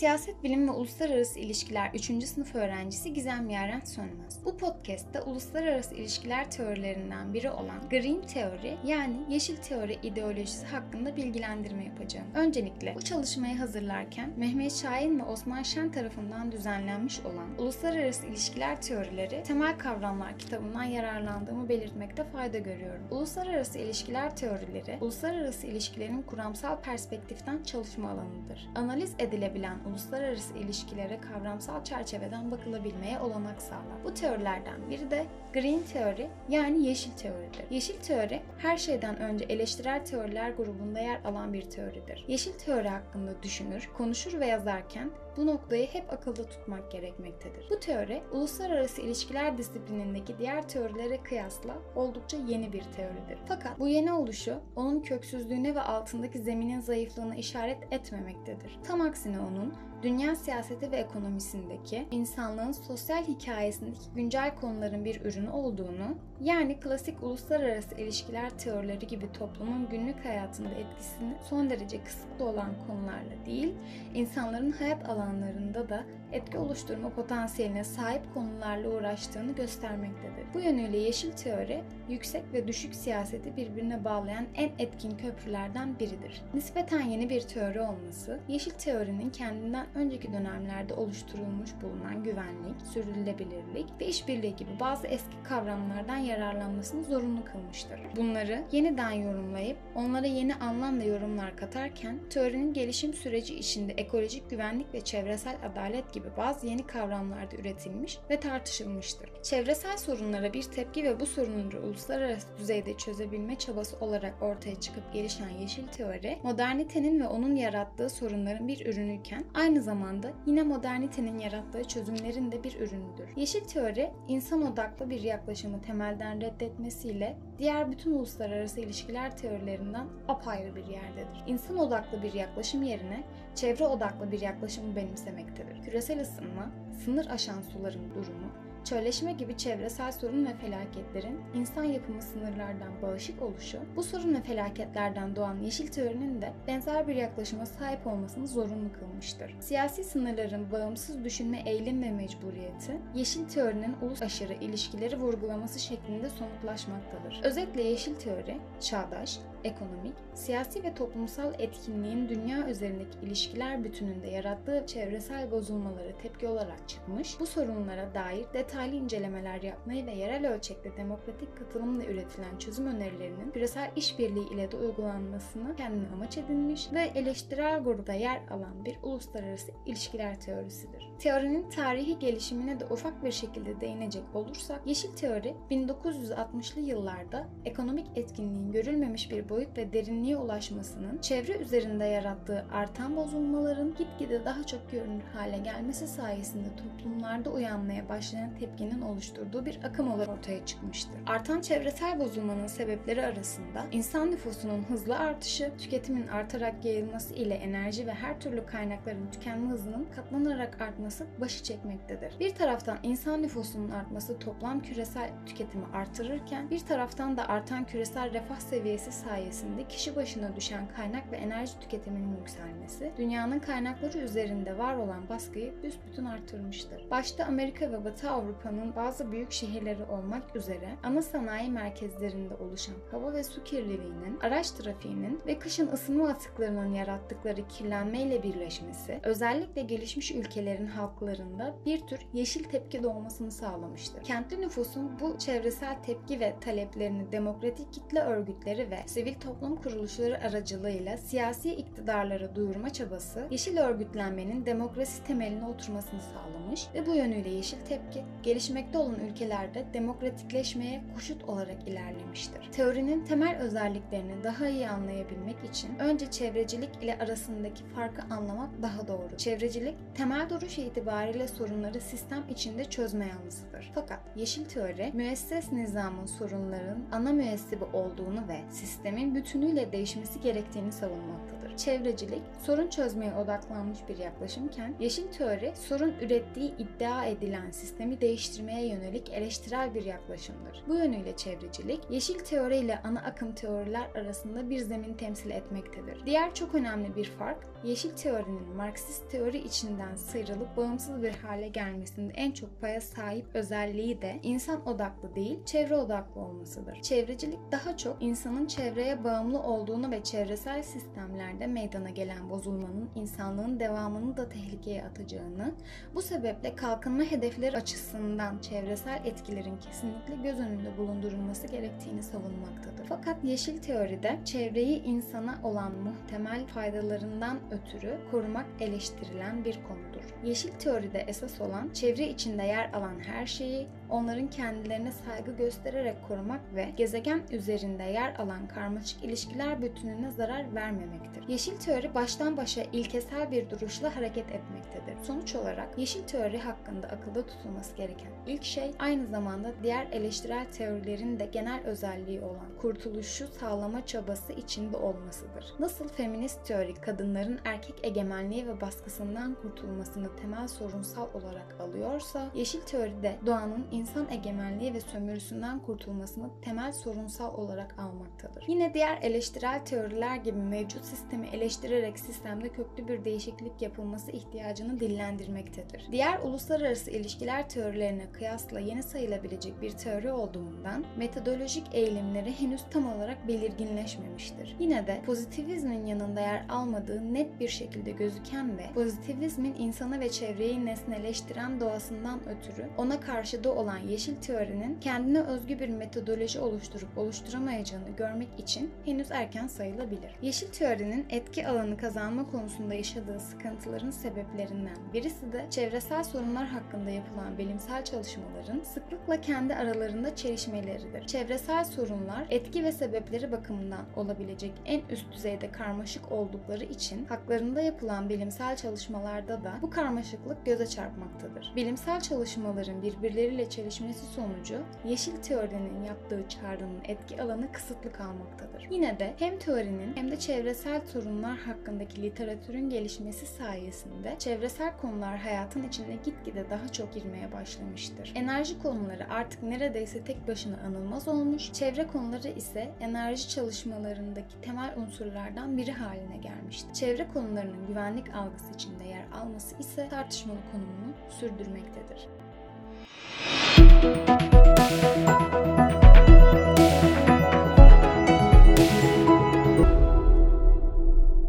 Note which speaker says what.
Speaker 1: Siyaset bilim ve uluslararası ilişkiler 3. sınıf öğrencisi Gizem Yaren Sönmez. Bu podcast'te uluslararası ilişkiler teorilerinden biri olan Green Teori yani Yeşil Teori ideolojisi hakkında bilgilendirme yapacağım. Öncelikle bu çalışmayı hazırlarken Mehmet Şahin ve Osman Şen tarafından düzenlenmiş olan Uluslararası İlişkiler Teorileri Temel Kavramlar kitabından yararlandığımı belirtmekte fayda görüyorum. Uluslararası ilişkiler teorileri, uluslararası ilişkilerin kuramsal perspektiften çalışma alanıdır. Analiz edilebilen uluslararası ilişkilere kavramsal çerçeveden bakılabilmeye olanak sağlar. Bu teorilerden biri de Green teori yani yeşil teoridir. Yeşil teori her şeyden önce eleştirel teoriler grubunda yer alan bir teoridir. Yeşil teori hakkında düşünür, konuşur ve yazarken bu noktayı hep akılda tutmak gerekmektedir. Bu teori uluslararası ilişkiler disiplinindeki diğer teorilere kıyasla oldukça yeni bir teoridir. Fakat bu yeni oluşu onun köksüzlüğüne ve altındaki zeminin zayıflığına işaret etmemektedir. Tam aksine onun dünya siyaseti ve ekonomisindeki insanlığın sosyal hikayesindeki güncel konuların bir ürünü olduğunu, yani klasik uluslararası ilişkiler teorileri gibi toplumun günlük hayatında etkisini son derece kısıtlı olan konularla değil, insanların hayat alanlarında da etki oluşturma potansiyeline sahip konularla uğraştığını göstermektedir. Bu yönüyle yeşil teori, yüksek ve düşük siyaseti birbirine bağlayan en etkin köprülerden biridir. Nispeten yeni bir teori olması, yeşil teorinin kendinden önceki dönemlerde oluşturulmuş bulunan güvenlik, sürdürülebilirlik ve işbirliği gibi bazı eski kavramlardan yararlanmasını zorunlu kılmıştır. Bunları yeniden yorumlayıp onlara yeni anlam ve yorumlar katarken teorinin gelişim süreci içinde ekolojik güvenlik ve çevresel adalet gibi bazı yeni kavramlar da üretilmiş ve tartışılmıştır. Çevresel sorunlara bir tepki ve bu sorunları uluslararası düzeyde çözebilme çabası olarak ortaya çıkıp gelişen yeşil teori, modernitenin ve onun yarattığı sorunların bir ürünüyken aynı zamanda yine modernitenin yarattığı çözümlerin de bir ürünüdür. Yeşil teori, insan odaklı bir yaklaşımı temelden reddetmesiyle diğer bütün uluslararası ilişkiler teorilerinden apayrı bir yerdedir. İnsan odaklı bir yaklaşım yerine çevre odaklı bir yaklaşımı benimsemektedir. Küresel ısınma, sınır aşan suların durumu, çölleşme gibi çevresel sorun ve felaketlerin insan yapımı sınırlardan bağışık oluşu, bu sorun ve felaketlerden doğan yeşil teorinin de benzer bir yaklaşıma sahip olmasını zorunlu kılmıştır. Siyasi sınırların bağımsız düşünme eğilim ve mecburiyeti, yeşil teorinin ulus aşırı ilişkileri vurgulaması şeklinde somutlaşmaktadır. Özetle yeşil teori, çağdaş, ekonomik, siyasi ve toplumsal etkinliğin dünya üzerindeki ilişkiler bütününde yarattığı çevresel bozulmaları tepki olarak çıkmış, bu sorunlara dair detaylı incelemeler yapmayı ve yerel ölçekte demokratik katılımla üretilen çözüm önerilerinin küresel işbirliği ile de uygulanmasını kendine amaç edinmiş ve eleştirel grupta yer alan bir uluslararası ilişkiler teorisidir. Teorinin tarihi gelişimine de ufak bir şekilde değinecek olursak, Yeşil Teori 1960'lı yıllarda ekonomik etkinliğin görülmemiş bir boyut ve derinliğe ulaşmasının çevre üzerinde yarattığı artan bozulmaların gitgide daha çok görünür hale gelmesi sayesinde toplumlarda uyanmaya başlayan tepkinin oluşturduğu bir akım olarak ortaya çıkmıştır. Artan çevresel bozulmanın sebepleri arasında insan nüfusunun hızlı artışı, tüketimin artarak yayılması ile enerji ve her türlü kaynakların tükenme hızının katlanarak artması başı çekmektedir. Bir taraftan insan nüfusunun artması toplam küresel tüketimi artırırken bir taraftan da artan küresel refah seviyesi sayesinde kişi başına düşen kaynak ve enerji tüketiminin yükselmesi dünyanın kaynakları üzerinde var olan baskıyı büsbütün artırmıştır. Başta Amerika ve Batı Avrupa'nın bazı büyük şehirleri olmak üzere ana sanayi merkezlerinde oluşan hava ve su kirliliğinin, araç trafiğinin ve kışın ısınma atıklarının yarattıkları kirlenmeyle birleşmesi, özellikle gelişmiş ülkelerin halklarında bir tür yeşil tepki doğmasını sağlamıştır. Kentli nüfusun bu çevresel tepki ve taleplerini demokratik kitle örgütleri ve sivil toplum kuruluşları aracılığıyla siyasi iktidarlara duyurma çabası, yeşil örgütlenmenin demokrasi temeline oturmasını sağlamış ve bu yönüyle yeşil tepki, gelişmekte olan ülkelerde demokratikleşmeye koşut olarak ilerlemiştir. Teorinin temel özelliklerini daha iyi anlayabilmek için önce çevrecilik ile arasındaki farkı anlamak daha doğru. Çevrecilik, temel duruş itibariyle sorunları sistem içinde çözme yanlısıdır. Fakat yeşil teori, müesses nizamın sorunların ana müessibi olduğunu ve sistemin bütünüyle değişmesi gerektiğini savunmaktadır. Çevrecilik, sorun çözmeye odaklanmış bir yaklaşımken, yeşil teori sorun ürettiği iddia edilen sistemi değiştirmeye yönelik eleştirel bir yaklaşımdır. Bu yönüyle çevrecilik, yeşil teori ile ana akım teoriler arasında bir zemin temsil etmektedir. Diğer çok önemli bir fark, yeşil teorinin Marksist teori içinden sıyrılıp bağımsız bir hale gelmesinde en çok paya sahip özelliği de insan odaklı değil, çevre odaklı olmasıdır. Çevrecilik daha çok insanın çevreye bağımlı olduğunu ve çevresel sistemlerde meydana gelen bozulmanın insanlığın devamını da tehlikeye atacağını, bu sebeple kalkınma hedefleri açısından çevresel etkilerin kesinlikle göz önünde bulundurulması gerektiğini savunmaktadır. Fakat yeşil teoride çevreyi insana olan muhtemel faydalarından ötürü korumak eleştirilen bir konudur. Yeşil teoride esas olan çevre içinde yer alan her şeyi onların kendilerine saygı göstererek korumak ve gezegen üzerinde yer alan karmaşık ilişkiler bütününe zarar vermemektir. Yeşil teori baştan başa ilkesel bir duruşla hareket etmektedir. Sonuç olarak yeşil teori hakkında akılda tutulması gereken ilk şey aynı zamanda diğer eleştirel teorilerin de genel özelliği olan kurtuluşu sağlama çabası içinde olmasıdır. Nasıl feminist teori kadınların erkek egemenliği ve baskısından kurtulmasını temel sorunsal olarak alıyorsa, yeşil teori de doğanın insan egemenliği ve sömürüsünden kurtulmasını temel sorunsal olarak almaktadır. Yine diğer eleştirel teoriler gibi mevcut sistemi eleştirerek sistemde köklü bir değişiklik yapılması ihtiyacını dillendirmektedir. Diğer uluslararası ilişkiler teorilerine kıyasla yeni sayılabilecek bir teori olduğundan metodolojik eğilimleri henüz tam olarak belirginleşmemiştir. Yine de pozitivizmin yanında yer almadığı net bir şekilde gözüken ve pozitivizmin insanı ve çevreyi nesneleştiren doğasından ötürü ona karşıda olan yeşil teorinin kendine özgü bir metodoloji oluşturup oluşturamayacağını görmek için henüz erken sayılabilir. Yeşil teorinin etki alanı kazanma konusunda yaşadığı sıkıntıların sebeplerinden birisi de çevresel sorunlar hakkında yapılan bilimsel çalışmaların sıklıkla kendi aralarında çelişmeleridir. Çevresel sorunlar etki ve sebepleri bakımından olabilecek en üst düzeyde karmaşık oldukları için haklarında yapılan bilimsel çalışmalarda da bu karmaşıklık göze çarpmaktadır. Bilimsel çalışmaların birbirleriyle çelişmesi sonucu yeşil teorinin yaptığı çağrının etki alanı kısıtlı kalmaktadır. Yine de hem teorinin hem de çevresel sorunlar hakkındaki literatürün gelişmesi sayesinde çevresel konular hayatın içinde gitgide daha çok girmeye başlamıştır. Enerji konuları artık neredeyse tek başına anılmaz olmuş, çevre konuları ise enerji çalışmalarındaki temel unsurlardan biri haline gelmiştir. Çevre konularının güvenlik algısı içinde yer alması ise tartışmalı konumunu sürdürmektedir. Müzik